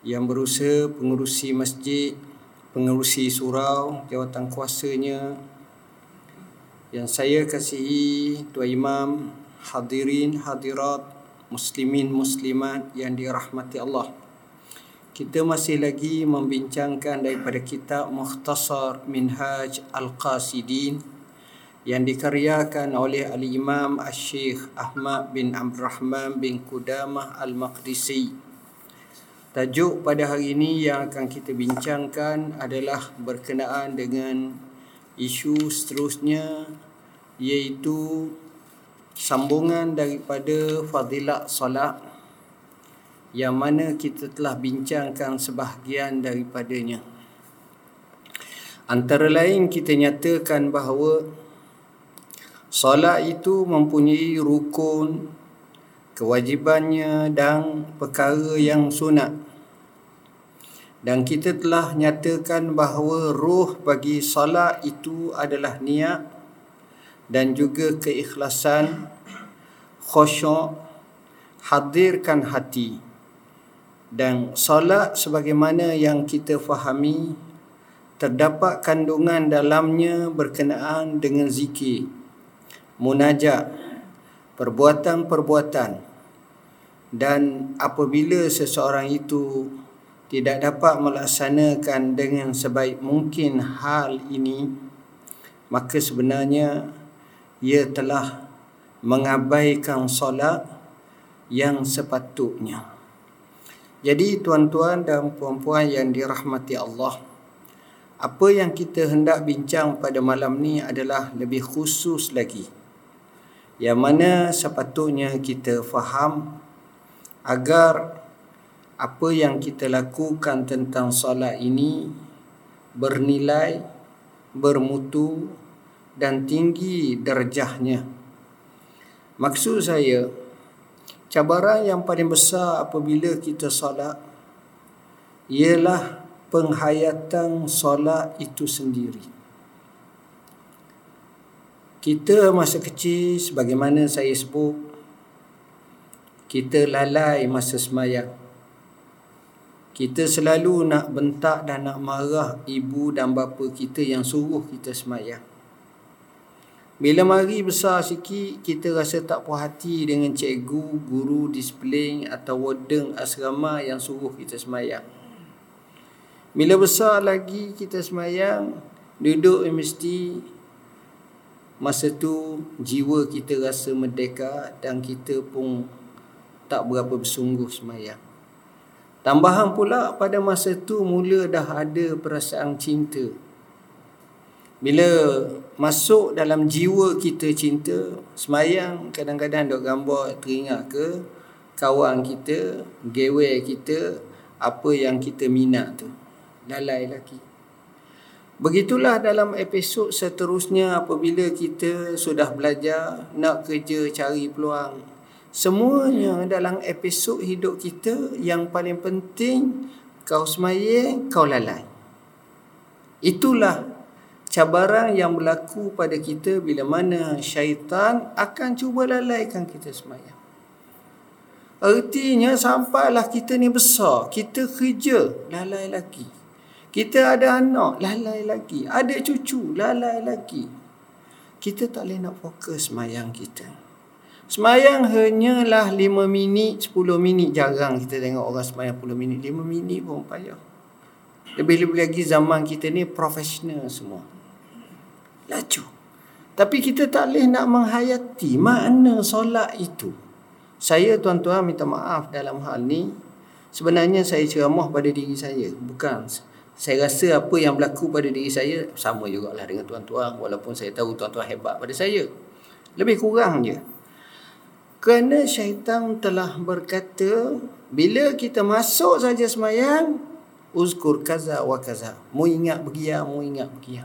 yang berusaha pengurusi masjid, pengurusi surau, jawatan kuasanya yang saya kasihi Tuan Imam, hadirin, hadirat, muslimin, muslimat yang dirahmati Allah. Kita masih lagi membincangkan daripada kitab Mukhtasar Minhaj Al-Qasidin yang dikaryakan oleh Al-Imam Al-Syekh Ahmad bin Abdul Rahman bin Qudamah Al-Maqdisi. Tajuk pada hari ini yang akan kita bincangkan adalah berkenaan dengan isu seterusnya iaitu sambungan daripada fadilat solat yang mana kita telah bincangkan sebahagian daripadanya. Antara lain kita nyatakan bahawa Solat itu mempunyai rukun, kewajibannya dan perkara yang sunat. Dan kita telah nyatakan bahawa ruh bagi solat itu adalah niat dan juga keikhlasan, khusyuk, hadirkan hati. Dan solat sebagaimana yang kita fahami terdapat kandungan dalamnya berkenaan dengan zikir munajat, perbuatan-perbuatan dan apabila seseorang itu tidak dapat melaksanakan dengan sebaik mungkin hal ini maka sebenarnya ia telah mengabaikan solat yang sepatutnya. Jadi tuan-tuan dan puan-puan yang dirahmati Allah, apa yang kita hendak bincang pada malam ni adalah lebih khusus lagi yang mana sepatutnya kita faham agar apa yang kita lakukan tentang solat ini bernilai, bermutu dan tinggi derajahnya. Maksud saya, cabaran yang paling besar apabila kita solat ialah penghayatan solat itu sendiri. Kita masa kecil sebagaimana saya sebut kita lalai masa semayang. Kita selalu nak bentak dan nak marah ibu dan bapa kita yang suruh kita semayang. Bila mari besar sikit, kita rasa tak puas hati dengan cikgu, guru disiplin atau warden asrama yang suruh kita semayang. Bila besar lagi kita semayang, duduk mesti masa tu jiwa kita rasa merdeka dan kita pun tak berapa bersungguh semayang. Tambahan pula pada masa tu mula dah ada perasaan cinta. Bila masuk dalam jiwa kita cinta, semayang kadang-kadang dok gambar teringat ke kawan kita, gewe kita, apa yang kita minat tu. Lalai lagi. Begitulah dalam episod seterusnya apabila kita sudah belajar nak kerja cari peluang. Semuanya dalam episod hidup kita yang paling penting kau semayang, kau lalai. Itulah cabaran yang berlaku pada kita bila mana syaitan akan cuba lalaikan kita semayang. Artinya sampailah kita ni besar, kita kerja, lalai lagi. Kita ada anak, lalai lagi. Ada cucu, lalai lagi. Kita tak boleh nak fokus semayang kita. Semayang hanyalah 5 minit, 10 minit. Jarang kita tengok orang semayang 10 minit. 5 minit pun payah. Lebih-lebih lagi zaman kita ni profesional semua. Laju. Tapi kita tak boleh nak menghayati makna solat itu. Saya tuan-tuan minta maaf dalam hal ni. Sebenarnya saya ceramah pada diri saya. Bukan saya rasa apa yang berlaku pada diri saya sama jugalah dengan tuan-tuan walaupun saya tahu tuan-tuan hebat pada saya. Lebih kurang je. Kerana syaitan telah berkata, bila kita masuk saja semayang, uzkur kaza wa kaza. Mu ingat begiya, mu ingat begiya.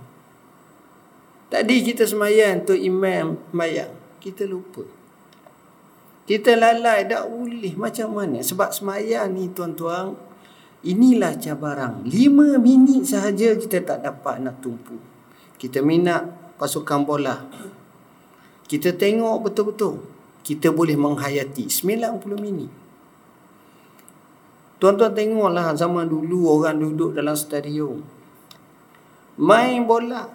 Tadi kita semayang tu imam semayang. Kita lupa. Kita lalai tak boleh macam mana. Sebab semayang ni tuan-tuan, inilah cabaran. Lima minit sahaja kita tak dapat nak tumpu. Kita minat pasukan bola. Kita tengok betul-betul kita boleh menghayati 90 minit. Tuan-tuan tengoklah zaman dulu orang duduk dalam stadium. Main bola.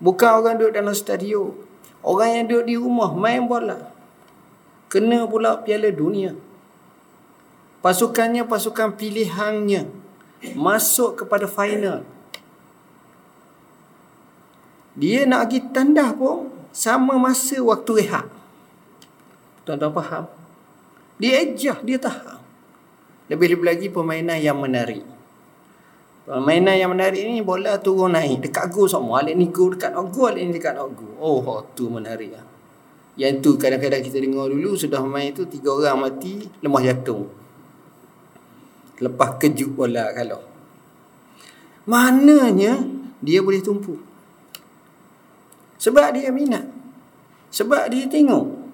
Bukan orang duduk dalam stadium. Orang yang duduk di rumah main bola. Kena pula piala dunia. Pasukannya pasukan pilihannya. Masuk kepada final. Dia nak pergi tandah pun sama masa waktu rehat. Tuan-tuan faham? Dia ejah, dia tahan. Lebih-lebih lagi permainan yang menarik. Permainan yang menarik ni bola turun naik dekat gol semua. Alik ni gol dekat no gol, alik ni dekat no gol. Oh, oh tu menarik lah. Yang tu kadang-kadang kita dengar dulu sudah main tu tiga orang mati, lemah jatuh. Lepas kejut bola kalau. Mananya dia boleh tumpu. Sebab dia minat. Sebab dia tengok.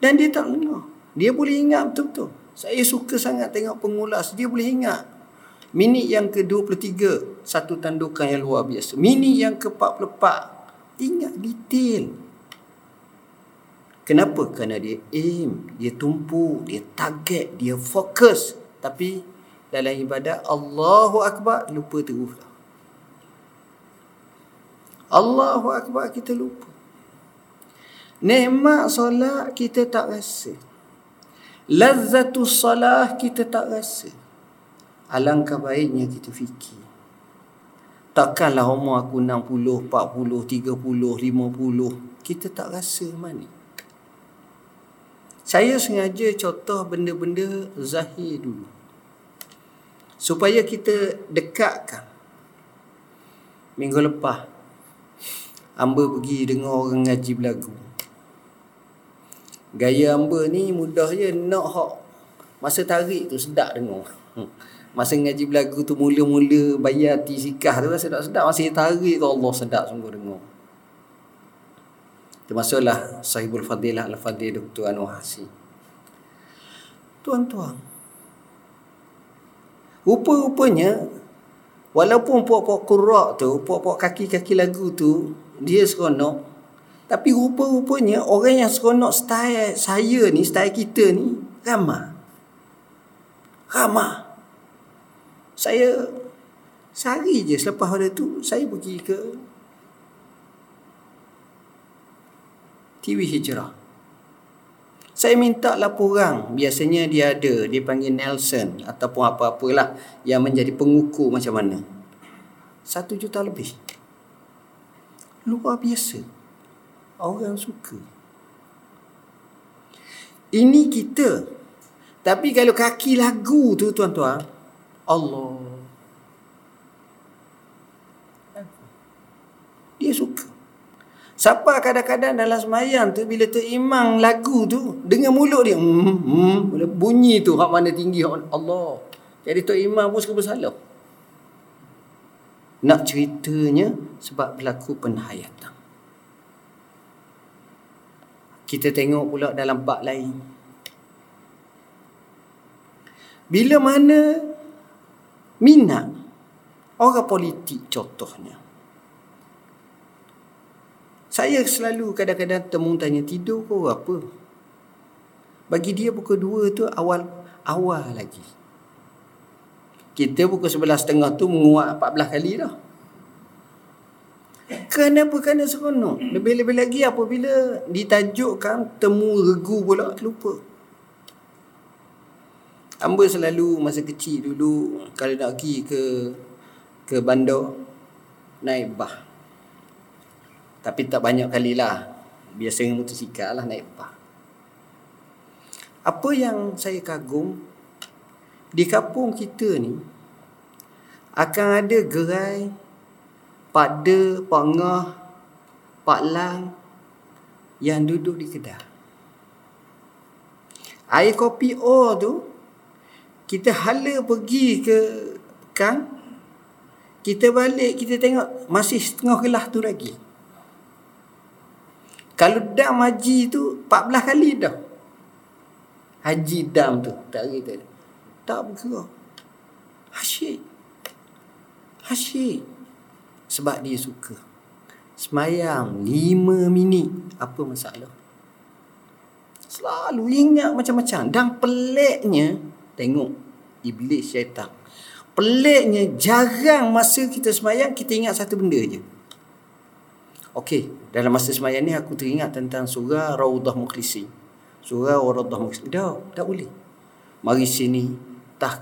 Dan dia tak dengar. Dia boleh ingat betul-betul. Saya suka sangat tengok pengulas. Dia boleh ingat. Minit yang ke-23. Satu tandukan yang luar biasa. Minit yang ke-44. Ingat detail. Kenapa? Kerana dia aim. Dia tumpu. Dia target. Dia fokus. Tapi dalam ibadat Allahu Akbar lupa terus. Allahu Akbar kita lupa. Nikmat solat kita tak rasa. Lazzatus salah kita tak rasa. Alangkah baiknya kita fikir. Takkanlah umur aku 60, 40, 30, 50. Kita tak rasa mana. Saya sengaja contoh benda-benda zahir dulu. Supaya kita dekatkan. Minggu lepas. Amba pergi dengar orang ngaji belagu. Gaya hamba ni mudah je nak hak masa tarik tu sedap dengar. Hmm. Masa ngaji belagu tu mula-mula bayar tisikah tu sedap-sedap masa tarik tu Allah sedap sungguh dengar. Termasuklah sahibul fadilah al-fadil Dr. Anwar Hasi. Tuan-tuan. Rupa-rupanya walaupun puak-puak kurak tu, puak-puak kaki-kaki lagu tu dia seronok tapi rupa-rupanya orang yang seronok style saya ni, style kita ni, ramah. Ramah. Saya sehari je selepas pada tu, saya pergi ke TV Hijrah. Saya minta laporan. Biasanya dia ada. Dia panggil Nelson. Ataupun apa-apalah. Yang menjadi pengukur macam mana. Satu juta lebih. Luar biasa orang suka. Ini kita. Tapi kalau kaki lagu tu tuan-tuan, Allah. Dia suka. Siapa kadang-kadang dalam semayang tu bila tu imam lagu tu dengan mulut dia hmm, hmm, bunyi tu hak mana tinggi Allah. Jadi tu imam pun suka bersalah. Nak ceritanya sebab berlaku penhayatan. Kita tengok pula dalam bab lain. Bila mana minat orang politik contohnya. Saya selalu kadang-kadang temu tanya tidur ke apa. Bagi dia pukul dua tu awal awal lagi. Kita pukul sebelas setengah tu menguat empat belas kali dah. Kenapa kena seronok? Lebih-lebih lagi apabila ditajukkan temu regu pula lupa. Amba selalu masa kecil dulu kalau nak pergi ke ke bandar naik bah. Tapi tak banyak kali lah. Biasanya motosikal lah naik bah. Apa yang saya kagum di kampung kita ni akan ada gerai Pak De, Pak Ngah, Pak Lang yang duduk di Kedah. Air kopi O tu kita hala pergi ke pekan kita balik kita tengok masih setengah gelas tu lagi. Kalau dam haji tu 14 kali dah. Haji dam tu tak kita. Tak bergerak. Asyik. Asyik. Sebab dia suka. Semayang 5 minit. Apa masalah? Selalu ingat macam-macam. Dan peliknya, tengok iblis syaitan. Peliknya, jarang masa kita semayang, kita ingat satu benda je. Okey, dalam masa semayang ni aku teringat tentang surah Raudah Mukhlisi. Surah Raudah Mukhlisi. Dah, tak boleh. Mari sini, tah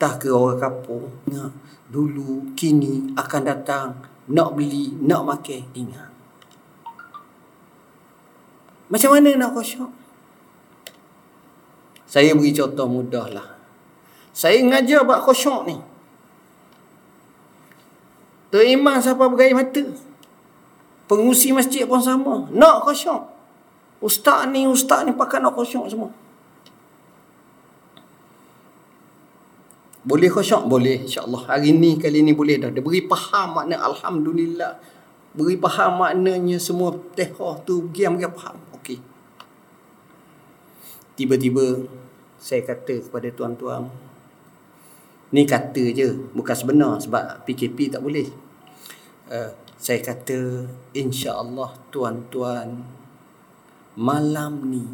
tah ke orang kapur. Ingat, dulu, kini, akan datang, nak beli, nak makan. Ingat. Macam mana nak khusyuk? Saya beri contoh mudah lah. Saya ngajar buat khusyuk ni. Tok Iman siapa bergaya mata. Pengusi masjid pun sama. Nak khusyuk. Ustaz ni, ustaz ni pakai nak khusyuk semua. Boleh khusyuk? Boleh insyaAllah. Hari ni, kali ni boleh dah. Dia beri faham makna Alhamdulillah. Beri faham maknanya semua tehah tu. Giam-giam faham tiba-tiba saya kata kepada tuan-tuan ni kata je bukan sebenar sebab PKP tak boleh uh, saya kata insya-Allah tuan-tuan malam ni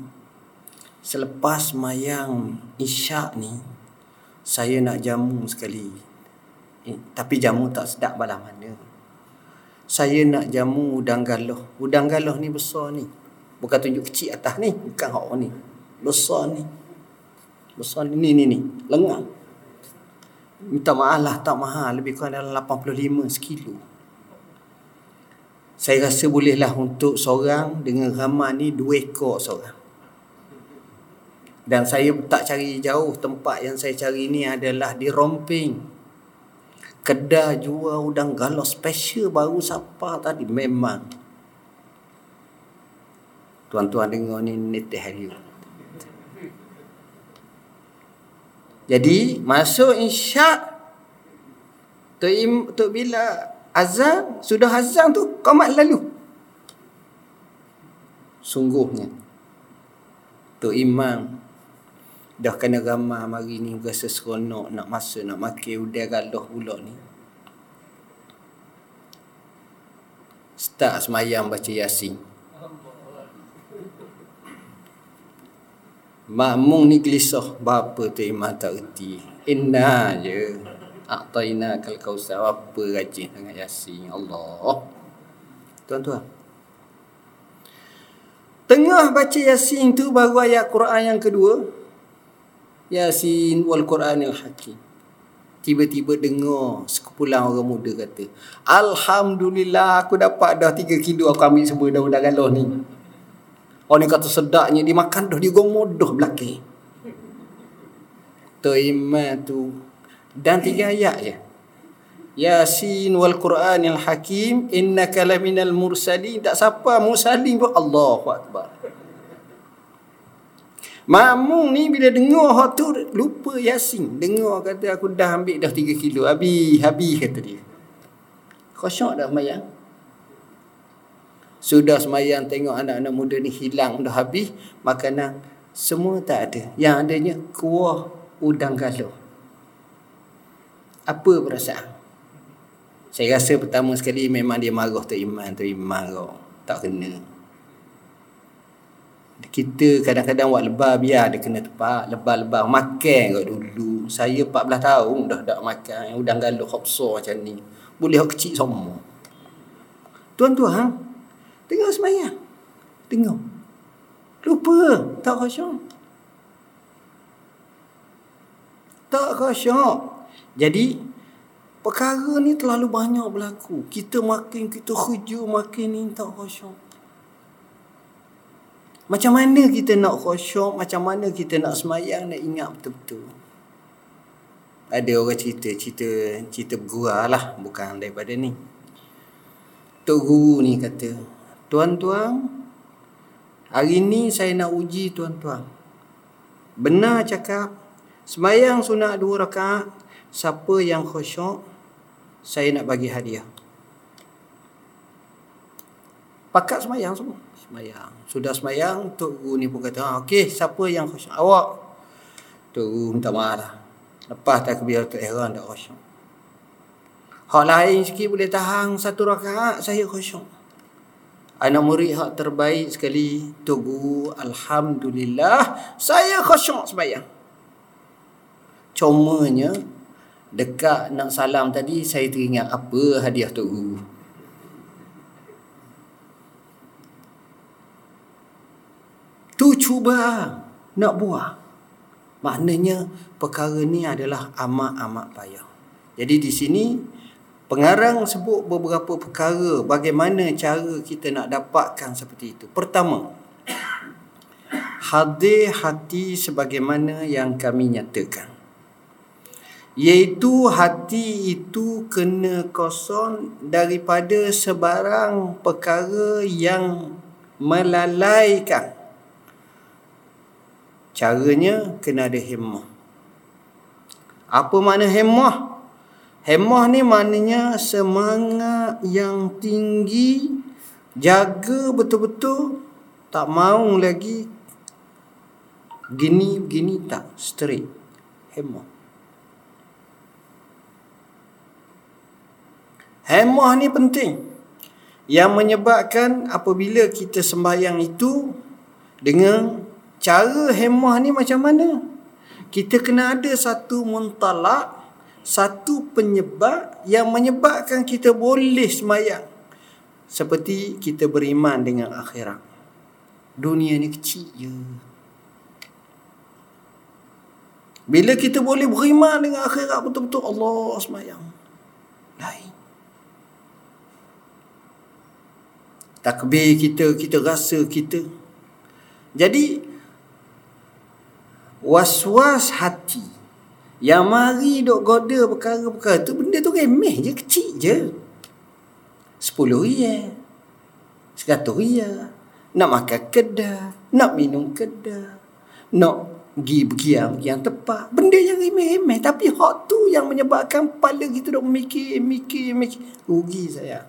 selepas mayang isyak ni saya nak jamu sekali. Eh, tapi jamu tak sedap balah mana. Saya nak jamu udang galoh. Udang galoh ni besar ni. Bukan tunjuk kecil atas ni bukan hak ni. Besar ni. Besar ni ni ni, ni. lengang. Minta maaf lah tak mahal. Lebih kurang dalam 85 sekilo. Saya rasa bolehlah untuk seorang dengan ramah ni dua ekor seorang dan saya tak cari jauh tempat yang saya cari ni adalah di Romping. Kedai jual udang galau special baru siapa tadi memang. Tuan-tuan dengar ni neteh hari Jadi masuk insyak tu im tu bila azan sudah azan tu qamat lalu. Sungguhnya. Tu imam dah kena ramah mari ni rasa seronok nak masuk nak makan udah galuh pula ni. Start semayang baca yasin. Makmum ni gelisah Bapa tu imam tak reti? Inna je. Aqtaina kal kausar. Apa rajin sangat yasin? Allah. Tuan-tuan. Tengah baca yasin tu Baru ayat Quran yang kedua Yasin wal Quranil Hakim Tiba-tiba dengar Sekumpulan orang muda kata Alhamdulillah Aku dapat dah 3 kilo Aku ambil semua dah-dah galau ni Orang ni kata sedaknya dia makan dah dia gomodoh belakang. Tu iman tu dan tiga ayat je. Yasin wal Quranil Hakim innaka laminal mursalin tak siapa mursalin pun Allahu akbar. Mamung ni bila dengar hak tu lupa Yasin. Dengar kata aku dah ambil dah 3 kilo. Habis, habis kata dia. Khusyuk dah mayang. Sudah semayang tengok anak-anak muda ni hilang dah habis makanan semua tak ada. Yang adanya kuah udang galuh. Apa perasaan? Saya rasa pertama sekali memang dia marah tu iman tu iman kau. Tak kena. Kita kadang-kadang buat lebah biar dia kena tepat. Lebah-lebah makan kau dulu. Saya 14 tahun dah tak makan udang galuh hopsor macam ni. Boleh kecil semua. Tuan-tuan, Tengok semayang. Tengok. Lupa. Tak khusyuk. Tak khusyuk. Jadi, perkara ni terlalu banyak berlaku. Kita makin, kita kerja makin ni tak khusyuk. Macam mana kita nak khusyuk, macam mana kita nak semayang, nak ingat betul-betul. Ada orang cerita, cerita, cerita bergurau lah. Bukan daripada ni. Tok Guru ni kata, Tuan-tuan, hari ni saya nak uji tuan-tuan. benar cakap sembahyang sunat dua rakaat siapa yang khusyuk saya nak bagi hadiah pakat sembahyang semua sembahyang sudah sembahyang tok guru ni pun kata ah, okey siapa yang khusyuk? Awak. Tok guru minta maaf lah. Lepas takbir tu ihram tak khusyuk. Hak lain sikit boleh tahan satu rakaat saya khusyuk. Anak murid hak terbaik sekali tok guru alhamdulillah saya khusyuk sembahyang cumanya dekat nak salam tadi saya teringat apa hadiah tok guru tu cuba nak buat maknanya perkara ni adalah amat-amat payah jadi di sini Pengarang sebut beberapa perkara bagaimana cara kita nak dapatkan seperti itu. Pertama, hadir hati sebagaimana yang kami nyatakan. Iaitu hati itu kena kosong daripada sebarang perkara yang melalaikan. Caranya kena ada hemah. Apa makna hemah? Hemah ni maknanya semangat yang tinggi jaga betul-betul tak mau lagi gini gini tak straight hemah hemah ni penting yang menyebabkan apabila kita sembahyang itu dengan cara hemah ni macam mana? Kita kena ada satu muntalak satu penyebab yang menyebabkan kita boleh semayang. Seperti kita beriman dengan akhirat. Dunia ni kecil je. Bila kita boleh beriman dengan akhirat betul-betul Allah semayang. Lain. Takbir kita kita rasa kita. Jadi was-was hati yang mari duk goda perkara-perkara tu benda tu remeh je kecil je. Sepuluh riyal. Seratus riyal. Nak makan kedah. Nak minum kedah. Nak pergi berkiam yang tepat. Benda yang remeh-remeh. Tapi hak tu yang menyebabkan kepala kita duk mikir, mikir, mikir. Rugi saya.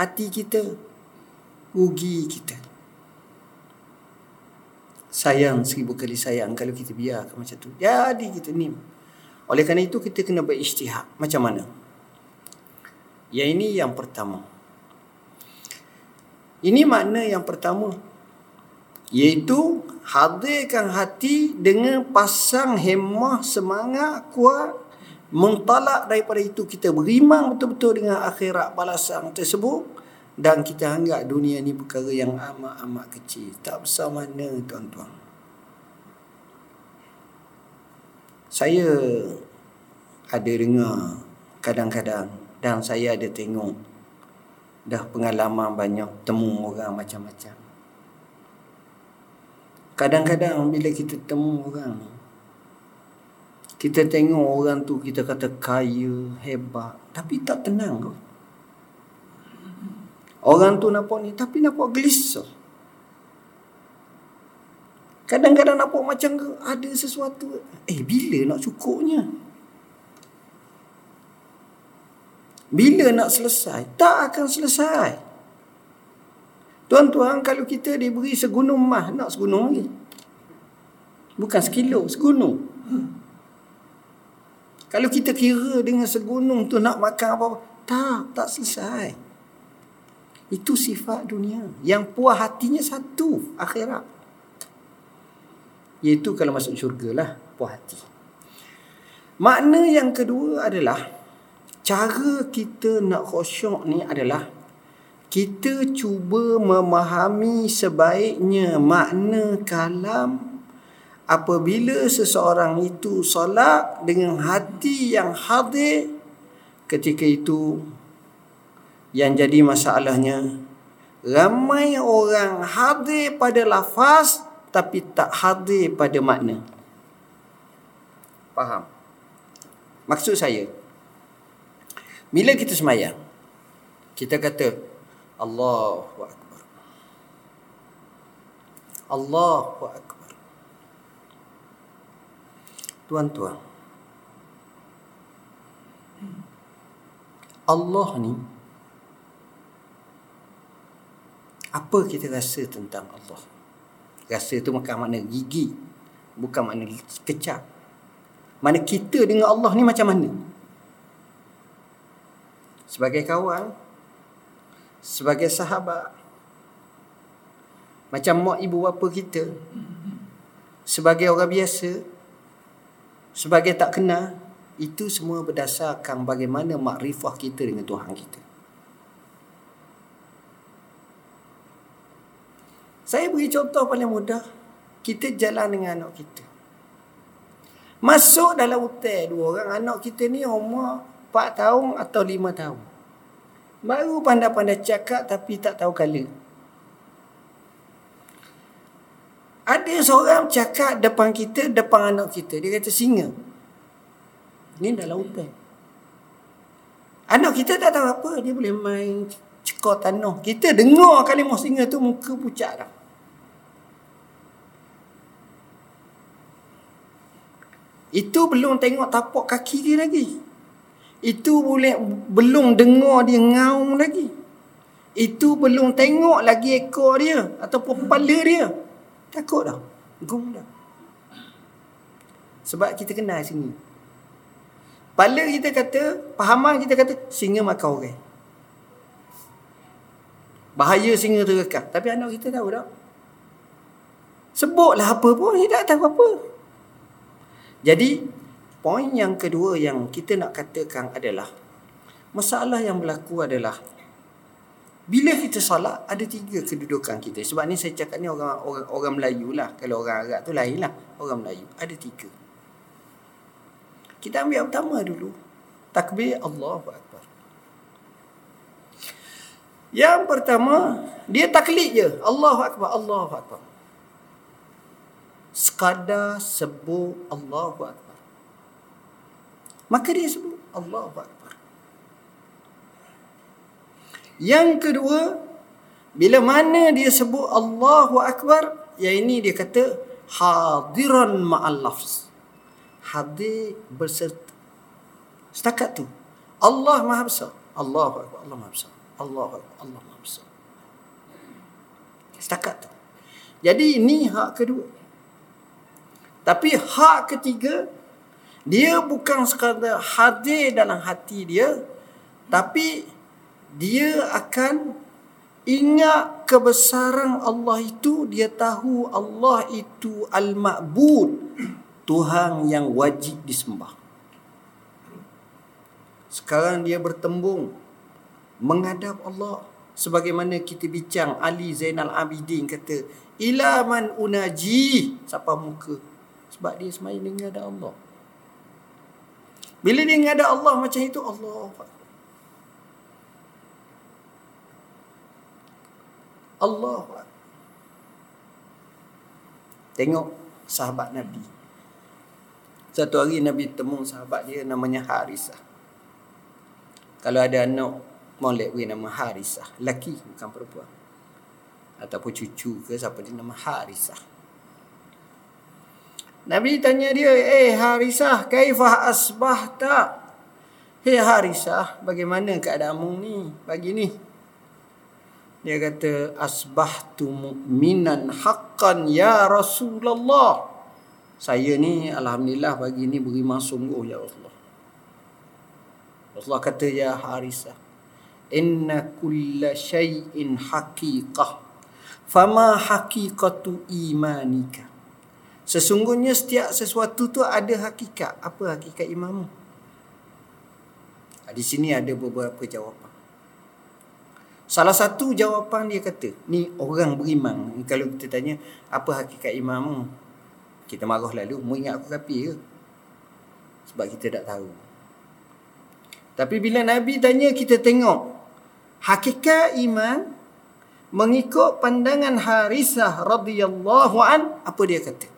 Hati kita. Rugi kita. Sayang seribu kali sayang kalau kita biarkan macam tu. Jadi kita ni oleh kerana itu kita kena beristihad. Macam mana? Yang ini yang pertama. Ini makna yang pertama. Iaitu hadirkan hati dengan pasang hemah semangat kuat. Mentalak daripada itu kita beriman betul-betul dengan akhirat balasan tersebut. Dan kita anggap dunia ni perkara yang amat-amat kecil. Tak besar mana tuan-tuan. saya ada dengar kadang-kadang dan saya ada tengok dah pengalaman banyak temu orang macam-macam. Kadang-kadang bila kita temu orang kita tengok orang tu kita kata kaya, hebat tapi tak tenang kau. Orang tu nampak ni tapi nampak gelisah. Kadang-kadang nampak macam ada sesuatu. Eh, bila nak cukupnya? Bila nak selesai? Tak akan selesai. Tuan-tuan, kalau kita diberi segunung mah, nak segunung lagi. Bukan sekilo, segunung. Kalau kita kira dengan segunung tu nak makan apa-apa. Tak, tak selesai. Itu sifat dunia. Yang puas hatinya satu, akhirat. Iaitu kalau masuk syurga lah puas hati. Makna yang kedua adalah cara kita nak khusyuk ni adalah kita cuba memahami sebaiknya makna kalam apabila seseorang itu solat dengan hati yang hadir ketika itu yang jadi masalahnya ramai orang hadir pada lafaz tapi tak hadir pada makna. Faham? Maksud saya, bila kita semayang, kita kata, Allahu Akbar. Allahu Akbar. Tuan-tuan. Allah ni apa kita rasa tentang Allah? Rasa tu bukan makna gigi, bukan makna kecap. Mana kita dengan Allah ni macam mana? Sebagai kawan, sebagai sahabat, macam mak ibu bapa kita, sebagai orang biasa, sebagai tak kenal, itu semua berdasarkan bagaimana makrifah kita dengan Tuhan kita. Saya beri contoh paling mudah. Kita jalan dengan anak kita. Masuk dalam hotel dua orang. Anak kita ni umur 4 tahun atau 5 tahun. Baru pandai-pandai cakap tapi tak tahu kala. Ada seorang cakap depan kita, depan anak kita. Dia kata singa. Ni dalam hutan. Anak kita tak tahu apa. Dia boleh main cekor tanah. Kita dengar kalimah singa tu muka pucat dah. Itu belum tengok tapak kaki dia lagi. Itu boleh belum dengar dia ngaung lagi. Itu belum tengok lagi ekor dia ataupun kepala dia. Takut dah. Gum dah. Sebab kita kenal sini. Pala kita kata, pahaman kita kata, singa makan orang. Bahaya singa terekam. Tapi anak kita tahu tak? Sebutlah apa pun, dia tak tahu apa. Jadi, poin yang kedua yang kita nak katakan adalah, masalah yang berlaku adalah, bila kita salat, ada tiga kedudukan kita. Sebab ni saya cakap ni orang orang, orang Melayu lah. Kalau orang Arab tu lain lah. Orang Melayu. Ada tiga. Kita ambil yang pertama dulu. Takbir Allahu Akbar. Yang pertama, dia taklid je. Allahu Akbar, Allahu Akbar. Sekadar sebut Allahu Akbar. Maka dia sebut Allahu Akbar. Yang kedua, bila mana dia sebut Allahu Akbar, yang ini dia kata hadiran ma'al lafz hadir berserta. Setakat tu. Allah Maha Besar. Allah Akbar. Allah Maha Besar. Allah Akbar. Allah Maha Besar. Setakat tu. Jadi ini hak kedua. Tapi hak ketiga, dia bukan sekadar hadir dalam hati dia, tapi dia akan ingat kebesaran Allah itu, dia tahu Allah itu al-ma'bud. Tuhan yang wajib disembah. Sekarang dia bertembung menghadap Allah sebagaimana kita bincang Ali Zainal Abidin kata ilaman unaji siapa muka sebab dia semai dengan ada Allah. Bila dia ada Allah macam itu Allah Allah Tengok sahabat Nabi satu hari Nabi temu sahabat dia namanya Harisah. Kalau ada anak molek beri nama Harisah. Laki bukan perempuan. Ataupun cucu ke siapa dia nama Harisah. Nabi tanya dia, eh Harisah, kaifah asbahta? Hei Harisah, bagaimana keadaanmu ni pagi ni? Dia kata, asbahtu mu'minan haqqan ya Rasulullah saya ni alhamdulillah pagi ni beriman sungguh ya Allah. Allah kata ya Harisah, inna kulla shay'in haqiqah. Fama haqiqatu imanika? Sesungguhnya setiap sesuatu tu ada hakikat. Apa hakikat imanmu? Di sini ada beberapa jawapan. Salah satu jawapan dia kata, ni orang beriman. Kalau kita tanya, apa hakikat imanmu? Kita marah lalu, mu ingat aku kapi ke? Sebab kita tak tahu. Tapi bila Nabi tanya, kita tengok. Hakikat iman mengikut pandangan Harisah radhiyallahu an apa dia kata?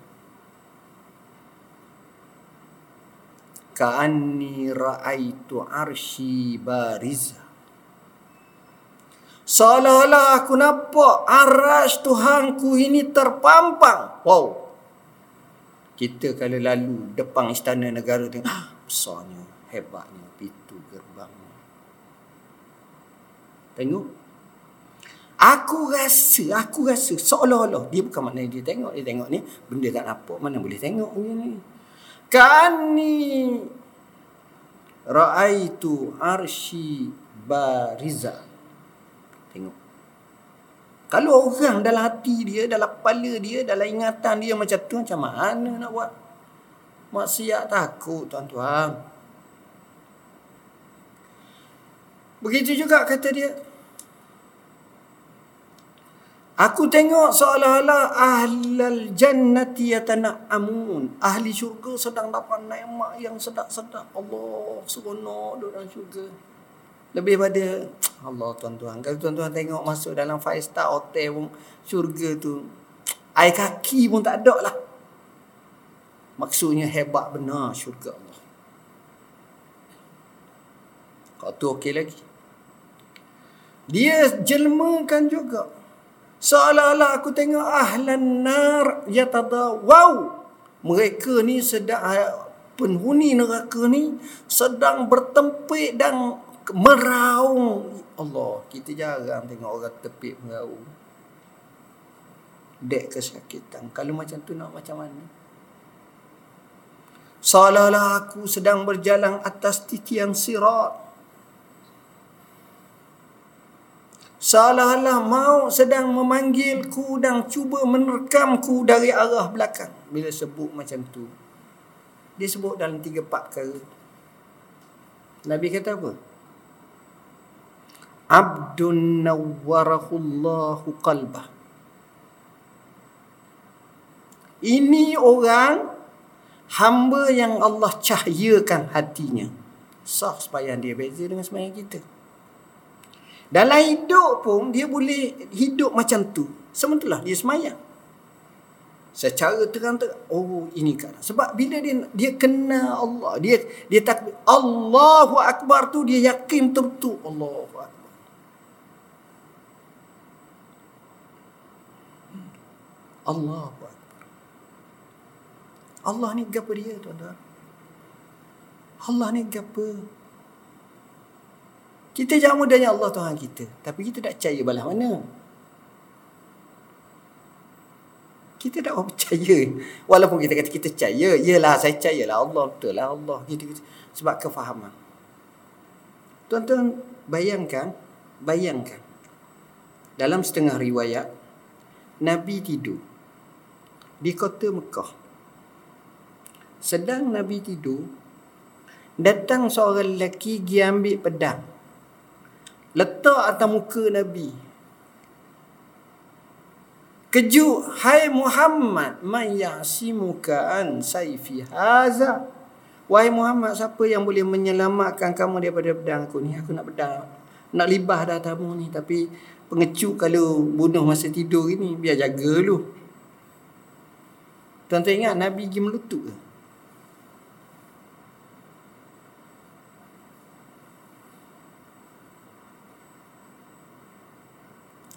Ka'anni ra'aitu arshi bariza. Seolah-olah aku nampak arash Tuhanku ini terpampang. Wow. Kita kalau lalu depan istana negara tengok ah, besarnya, hebatnya pintu gerbangnya. Tengok. Aku rasa, aku rasa seolah-olah dia bukan makna dia tengok, dia tengok ni benda tak nampak mana boleh tengok ni. Kani Ra'aitu arshi bariza. Tengok. Kalau orang dalam hati dia, dalam kepala dia, dalam ingatan dia macam tu, macam mana nak buat? Maksiat takut, tuan-tuan. Begitu juga kata dia. Aku tengok seolah-olah ahlal jannati yatana'amun. Ahli syurga sedang dapat nikmat yang sedap-sedap. Allah seronok dalam syurga. Lebih pada Allah tuan-tuan. Kalau tuan-tuan tengok masuk dalam five star hotel pun syurga tu. Air kaki pun tak ada lah. Maksudnya hebat benar syurga Allah. Kau tu okey lagi. Dia jelmakan juga Seolah-olah aku tengok ahlan nar yatada wow. Mereka ni sedang penghuni neraka ni sedang bertempik dan meraung. Allah, kita jarang tengok orang tepik meraung. Dek kesakitan. Kalau macam tu nak macam mana? Seolah-olah aku sedang berjalan atas titian sirat. Salah-lah mau sedang memanggilku dan cuba menerkamku dari arah belakang. Bila sebut macam tu. Dia sebut dalam tiga empat perkara. Nabi kata apa? Abdun nawwarahullahu qalbah. Ini orang hamba yang Allah cahayakan hatinya. Sah supaya dia beza dengan sembahyang kita. Dalam hidup pun dia boleh hidup macam tu. Sementara dia semayang. Secara terang-terang. Oh ini kan. Sebab bila dia dia kenal Allah. Dia dia tak Allahu Akbar tu dia yakin tentu Allahu Akbar. Allahu Akbar. Allah ni gapa dia tuan-tuan? Allah ni gapa? Kita jangan mudahnya Allah Tuhan kita. Tapi kita tak percaya balas mana. Kita tak percaya. Walaupun kita kata kita percaya. Yelah saya percaya lah Allah betul lah Allah. Sebab kefahaman. Tuan-tuan bayangkan. Bayangkan. Dalam setengah riwayat. Nabi tidur. Di kota Mekah. Sedang Nabi tidur. Datang seorang lelaki pergi ambil pedang letak atas muka Nabi. Kejut, hai Muhammad, man ya'simuka an sayfi haza. Wahai Muhammad, siapa yang boleh menyelamatkan kamu daripada pedang aku ni? Aku nak pedang. Nak libah dah tamu ni. Tapi pengecut kalau bunuh masa tidur ni, biar jaga dulu. Tuan-tuan ingat Nabi pergi melutut ke?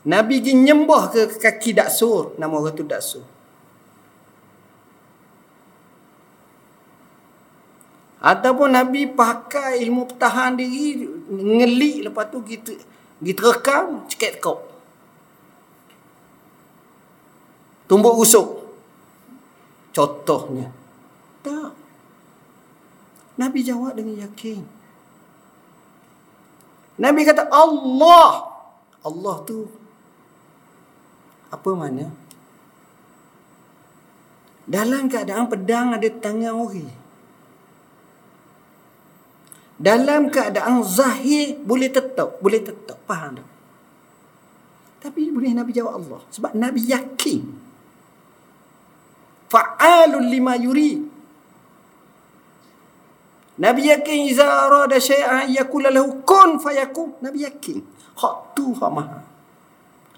Nabi pergi nyembah ke kaki daksur. Nama orang tu daksur. Ataupun Nabi pakai ilmu pertahan diri. Ngelik lepas tu kita kita rekam cekek kau. Tumbuk rusuk. Contohnya. Tak. Nabi jawab dengan yakin. Nabi kata Allah. Allah tu apa mana? Dalam keadaan pedang ada tangan orang. Dalam keadaan zahir boleh tetap, boleh tetap faham tak? Tapi boleh Nabi jawab Allah sebab Nabi yakin. Fa'alul lima yuri. Nabi yakin iza arada syai'an yakul lahu kun fayakun. Nabi yakin. Hak tu hak maha.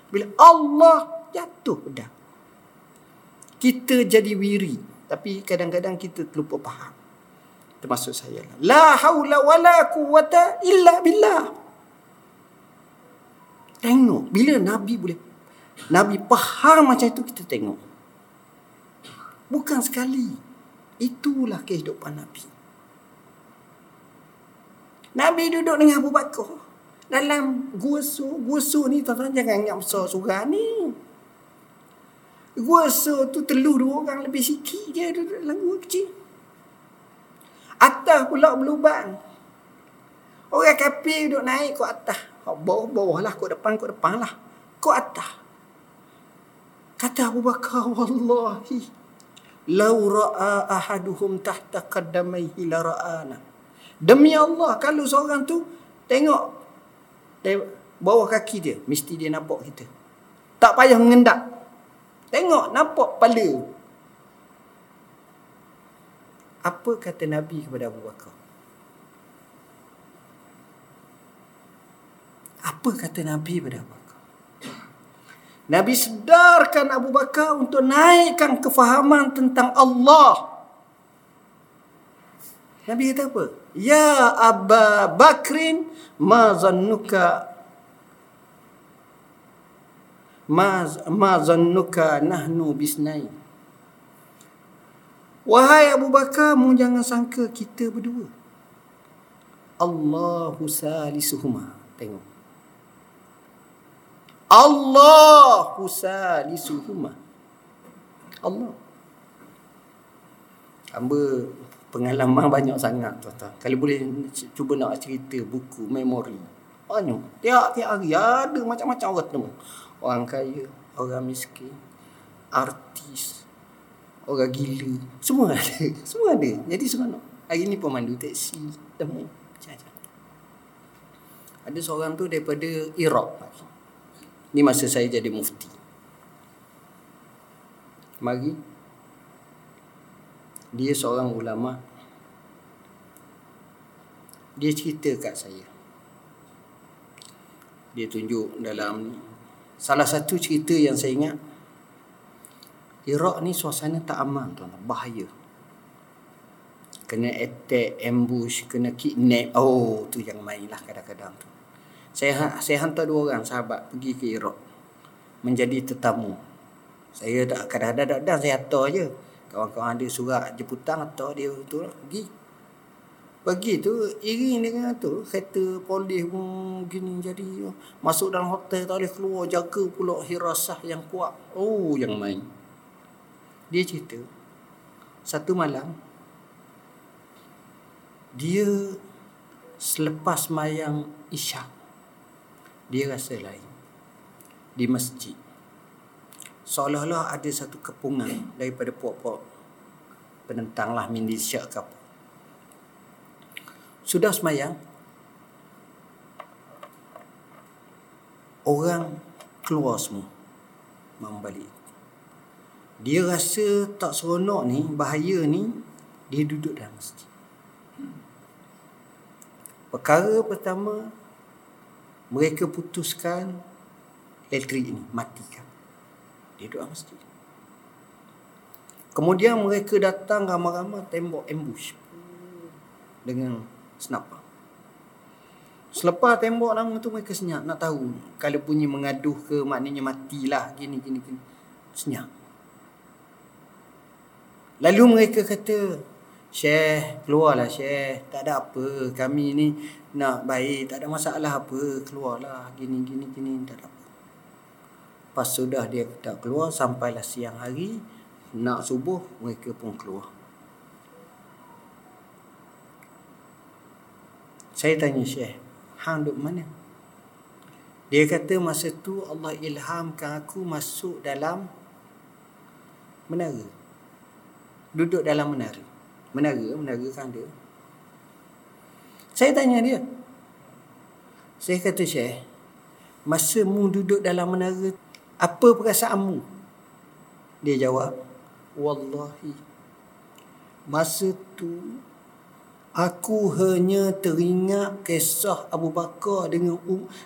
Bila Allah jatuh pedang. Kita jadi wiri. Tapi kadang-kadang kita terlupa faham. Termasuk saya. Lah. La hawla wa la quwata illa billah. Tengok. Bila Nabi boleh. Nabi faham macam itu kita tengok. Bukan sekali. Itulah kehidupan Nabi. Nabi duduk dengan Abu Bakar. Dalam gua su, gua su ni tuan-tuan jangan ingat besar surah ni. Gua tu telur dua orang lebih sikit je dalam gua kecil. Atas pula berlubang. Orang kafir duduk naik ke atas. Bawah-bawah lah, ke depan, ke depan lah. Ke atas. Kata Abu Bakar, Wallahi, Lau ra'a ahaduhum tahta qaddamaihi la ra'ana. Demi Allah, kalau seorang tu tengok bawah kaki dia, mesti dia nampak kita. Tak payah mengendak. Tengok, nampak kepala. Apa kata Nabi kepada Abu Bakar? Apa kata Nabi kepada Abu Bakar? Nabi sedarkan Abu Bakar untuk naikkan kefahaman tentang Allah. Nabi kata apa? Ya Aba Bakrin ma zannuka ma ma zannuka nahnu bisnai. Wahai Abu Bakar, mu jangan sangka kita berdua. Allahu salisuhuma. Tengok. Allah salisuhuma. Allah. Hamba pengalaman banyak sangat tuan-tuan. Kalau boleh cuba nak cerita buku memori. Banyak. Tiap-tiap hari ada macam-macam orang tu. Orang kaya, orang miskin, artis, orang gila. Semua ada. Semua ada. Jadi seronok. Hari ni pemandu teksi. Temu. Ada seorang tu daripada Iraq. Ni masa saya jadi mufti. Mari. Dia seorang ulama. Dia cerita kat saya. Dia tunjuk dalam ni. Salah satu cerita yang saya ingat. Iraq ni suasana tak aman tuan. Bahaya. Kena attack, ambush, kena kidnap. Oh, tu yang mainlah kadang-kadang tu. Saya ha-, saya hantar dua orang sahabat pergi ke Iraq menjadi tetamu. Saya tak kadang-kadang dah saya hantar je. Kawan-kawan ada surat jemputan atau dia tu lah, pergi. Pergi tu iring dengan tu kereta polis pun gini jadi masuk dalam hotel tak boleh keluar jaga pula hirasah yang kuat. Oh yang main. Dia cerita satu malam dia selepas mayang isyak dia rasa lain di masjid seolah-olah ada satu kepungan daripada puak-puak penentang lah mindi syak ke apa sudah semayang orang keluar semua membalik. Dia rasa tak seronok ni bahaya ni dia duduk dalam masjid. Perkara pertama mereka putuskan elektrik ini matikan. Dia doa masjid. Kemudian mereka datang ramai-ramai tembok ambush dengan senapan selepas tembok lama tu mereka senyap nak tahu kalau bunyi mengaduh ke maknanya matilah gini gini gini senyap lalu mereka kata Syekh, keluarlah Syekh. Tak ada apa. Kami ni nak baik. Tak ada masalah apa. Keluarlah. Gini, gini, gini. Tak ada apa. Pas sudah dia tak keluar. Sampailah siang hari. Nak subuh. Mereka pun keluar. Saya tanya Syekh. Hang duduk mana? Dia kata masa tu Allah ilhamkan aku masuk dalam menara. Duduk dalam menara. Menara, menara kan dia. Saya tanya dia. Saya kata Syekh, masa mu duduk dalam menara, apa perasaanmu? Dia jawab, Wallahi, masa tu aku hanya teringat kisah Abu Bakar dengan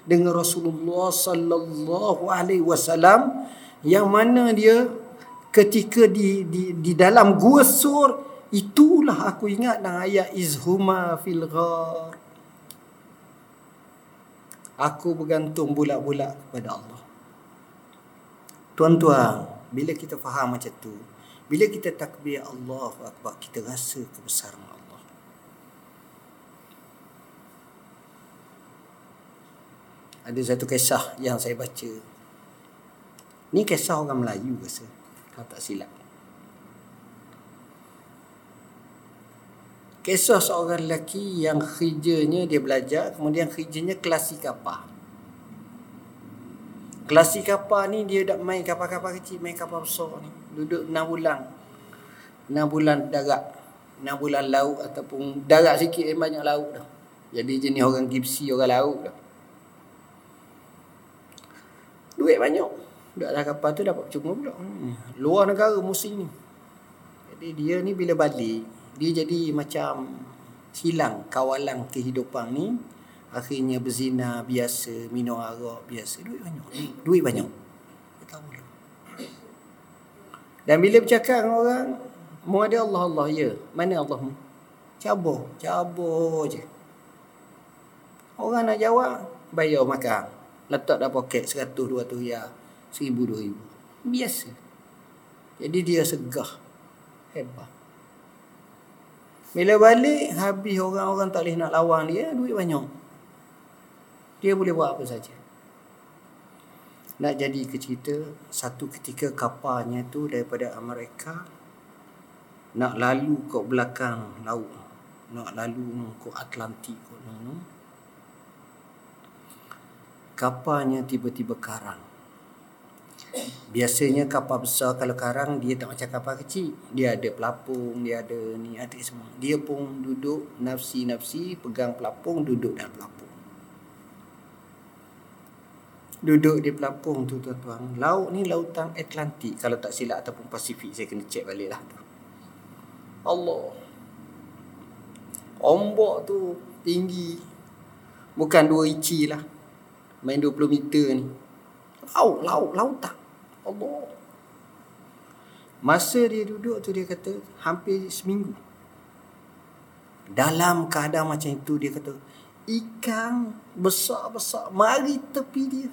dengan Rasulullah sallallahu alaihi wasallam yang mana dia ketika di di di dalam gua sur Itulah aku ingat dengan ayat izhuma fil ghar. Aku bergantung bulat-bulat kepada Allah. Tuan-tuan, bila kita faham macam tu, Bila kita takbir Allahu Akbar, kita rasa kebesaran Allah. Ada satu kisah yang saya baca. Ni kisah orang Melayu rasa. Kalau tak silap. Kisah seorang lelaki yang kerjanya dia belajar, kemudian kerjanya klasik kapal. Klasik kapal ni dia dah main kapal-kapal kecil, main kapal besar ni. Duduk 6 bulan. 6 bulan darat. 6 bulan laut ataupun darat sikit eh, banyak laut dah. Jadi jenis orang gipsi, orang laut dah. Duit banyak. Duduk atas kapal tu dapat cuma pula. Hmm. Luar negara musim ni. Jadi dia ni bila balik, dia jadi macam hilang kawalan kehidupan ni akhirnya berzina biasa minum arak biasa duit banyak duit banyak tahu lah. dan bila bercakap dengan orang mu ada Allah Allah ya mana Allah mu cabur cabur je orang nak jawab bayar makan letak dalam poket 100 200 ya 1000 2000 biasa jadi dia segah hebat bila balik habis orang-orang tak boleh nak lawan dia duit banyak dia boleh buat apa saja. Nak jadi ke cerita, satu ketika kapalnya tu daripada Amerika nak lalu ke belakang laut. Nak lalu ke Atlantik ke mana. Kapalnya tiba-tiba karang. Biasanya kapal besar kalau karang dia tak macam kapal kecil. Dia ada pelapung, dia ada ni, ada semua. Dia pun duduk nafsi-nafsi pegang pelapung, duduk dalam pelapung duduk di pelampung tu tuan-tuan. Laut ni lautan Atlantik kalau tak silap ataupun Pasifik saya kena cek balik lah tu. Allah. Ombak tu tinggi. Bukan dua inci lah. Main 20 meter ni. Laut, laut, lautan. Allah. Masa dia duduk tu dia kata hampir seminggu. Dalam keadaan macam itu dia kata ikan besar-besar mari tepi dia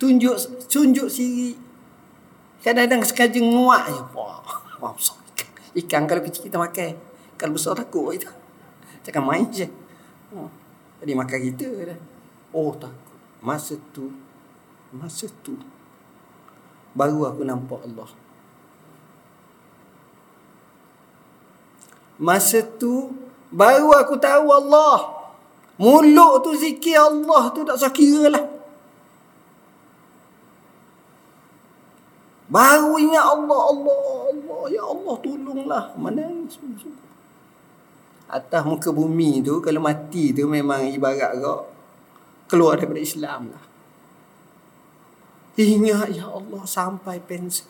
tunjuk tunjuk siri kadang-kadang sekaja nguak je wah wah besar ikan. kalau kecil kita makan kalau besar takut itu cakap main je oh, jadi makan kita dah oh takut masa tu masa tu baru aku nampak Allah masa tu baru aku tahu Allah mulut tu zikir Allah tu tak usah kira lah Baru ingat Allah, Allah, Allah. Ya Allah, tolonglah. Mana sungguh-sungguh. Atas muka bumi tu, kalau mati tu memang ibarat kau keluar daripada Islam lah. Ingat, Ya Allah, sampai pensi.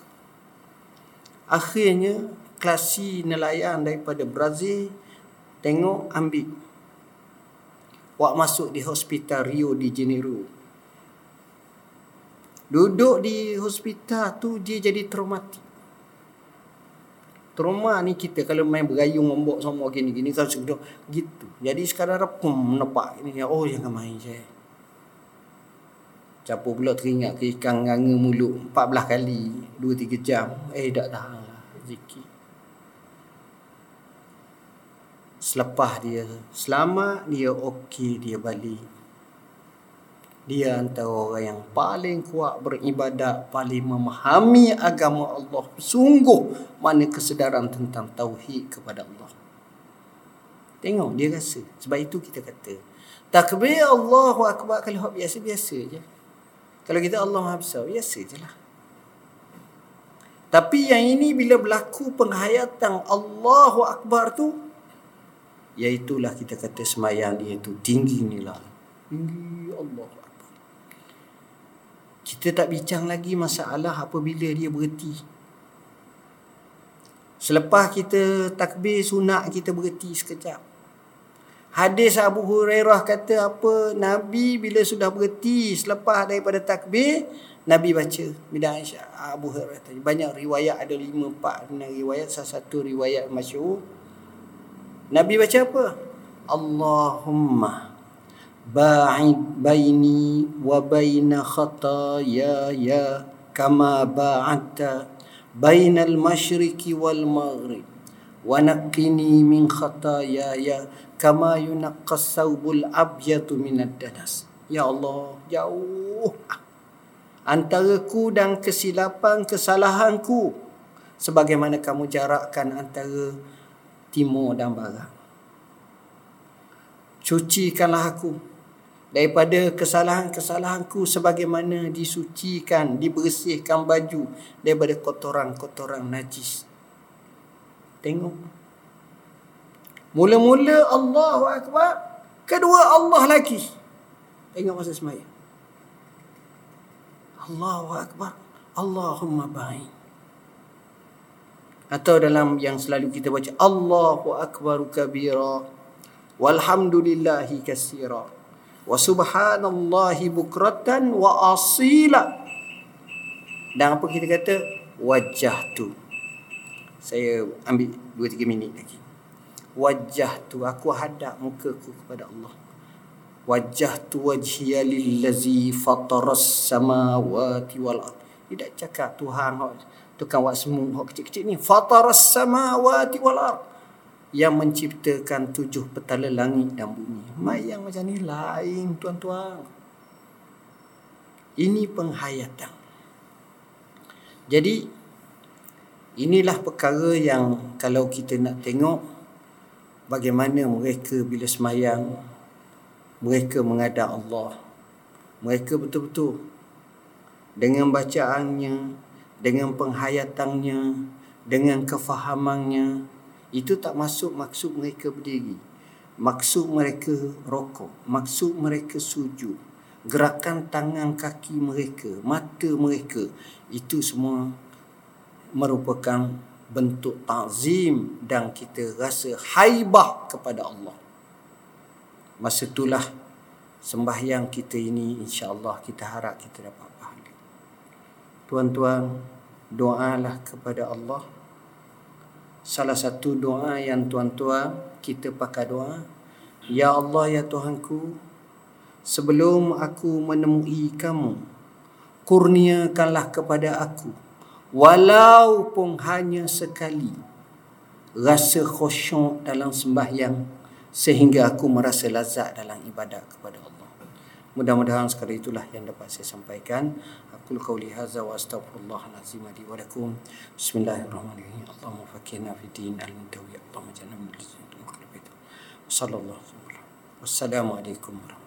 Akhirnya, klasi nelayan daripada Brazil tengok ambil. Wak masuk di hospital Rio de Janeiro. Duduk di hospital tu dia jadi traumatik. Trauma ni kita kalau main berayung ombak semua gini-gini kalau sudah gitu. Jadi sekarang repum menepak ini oh jangan main je. Capur pula teringat ke ikan nganga mulut 14 kali 2 3 jam. Eh tak tahan lah zikir. Selepas dia selamat dia okey dia balik dia antara orang yang paling kuat beribadat, paling memahami agama Allah. Sungguh mana kesedaran tentang tauhid kepada Allah. Tengok dia rasa. Sebab itu kita kata, takbir Allahu akbar kalau biasa-biasa je. Kalau kita Allah Maha Besar, biasa je lah. Tapi yang ini bila berlaku penghayatan Allahu Akbar tu, iaitulah kita kata semayang dia tu tinggi ni lah. Tinggi Allah kita tak bincang lagi masalah apabila dia berhenti. Selepas kita takbir sunat kita berhenti sekejap. Hadis Abu Hurairah kata apa? Nabi bila sudah berhenti selepas daripada takbir, Nabi baca. Bila Aisyah Abu Hurairah tadi. Banyak riwayat ada lima empat riwayat. Salah satu riwayat masyur. Nabi baca apa? Allahumma ba'id baini wa baina khataaya ya kama ba'adta bainal masyriqi wal maghrib naqqini min khataaya kama yunaqqas saubul abyatu minad danas ya Allah antara ku dan kesilapan kesalahanku. Sebagaimana kamu jarakkan antara timur dan barat. Cucikanlah aku daripada kesalahan-kesalahanku sebagaimana disucikan, dibersihkan baju daripada kotoran-kotoran najis. Tengok. Mula-mula Allahu Akbar, kedua Allah lagi. Tengok masa semaya. Allahu Akbar, Allahumma baik. Atau dalam yang selalu kita baca Allahu Akbar kabira walhamdulillahi kasira wa subhanallahi bukratan wa asila dan apa kita kata wajah tu saya ambil 2 3 minit lagi wajah tu aku hadap mukaku kepada Allah wajah tu wajhiya lillazi fataras samawati wal ard tidak cakap Tuhan tu kan buat semua hok kecil-kecil ni fataras samawati wal ard yang menciptakan tujuh petala langit dan bumi. Mai yang macam ni lain tuan-tuan. Ini penghayatan. Jadi inilah perkara yang kalau kita nak tengok bagaimana mereka bila semayang mereka mengadap Allah. Mereka betul-betul dengan bacaannya, dengan penghayatannya, dengan kefahamannya, itu tak masuk maksud mereka berdiri. Maksud mereka rokok. Maksud mereka sujud. Gerakan tangan kaki mereka. Mata mereka. Itu semua merupakan bentuk ta'zim dan kita rasa haibah kepada Allah. Masa itulah sembahyang kita ini insya-Allah kita harap kita dapat pahala. Tuan-tuan, doalah kepada Allah salah satu doa yang tuan-tuan kita pakai doa Ya Allah ya Tuhanku sebelum aku menemui kamu kurniakanlah kepada aku walau pun hanya sekali rasa khusyuk dalam sembahyang sehingga aku merasa lazat dalam ibadat kepada Allah. Mudah-mudahan sekali itulah yang dapat saya sampaikan. Aku lukau lihaza wa astagfirullah al-azim adi wa lakum. Bismillahirrahmanirrahim. Allahumma fakirna fi din al-mintawi. Allahumma jannam al-lizim. Assalamualaikum warahmatullahi wabarakatuh.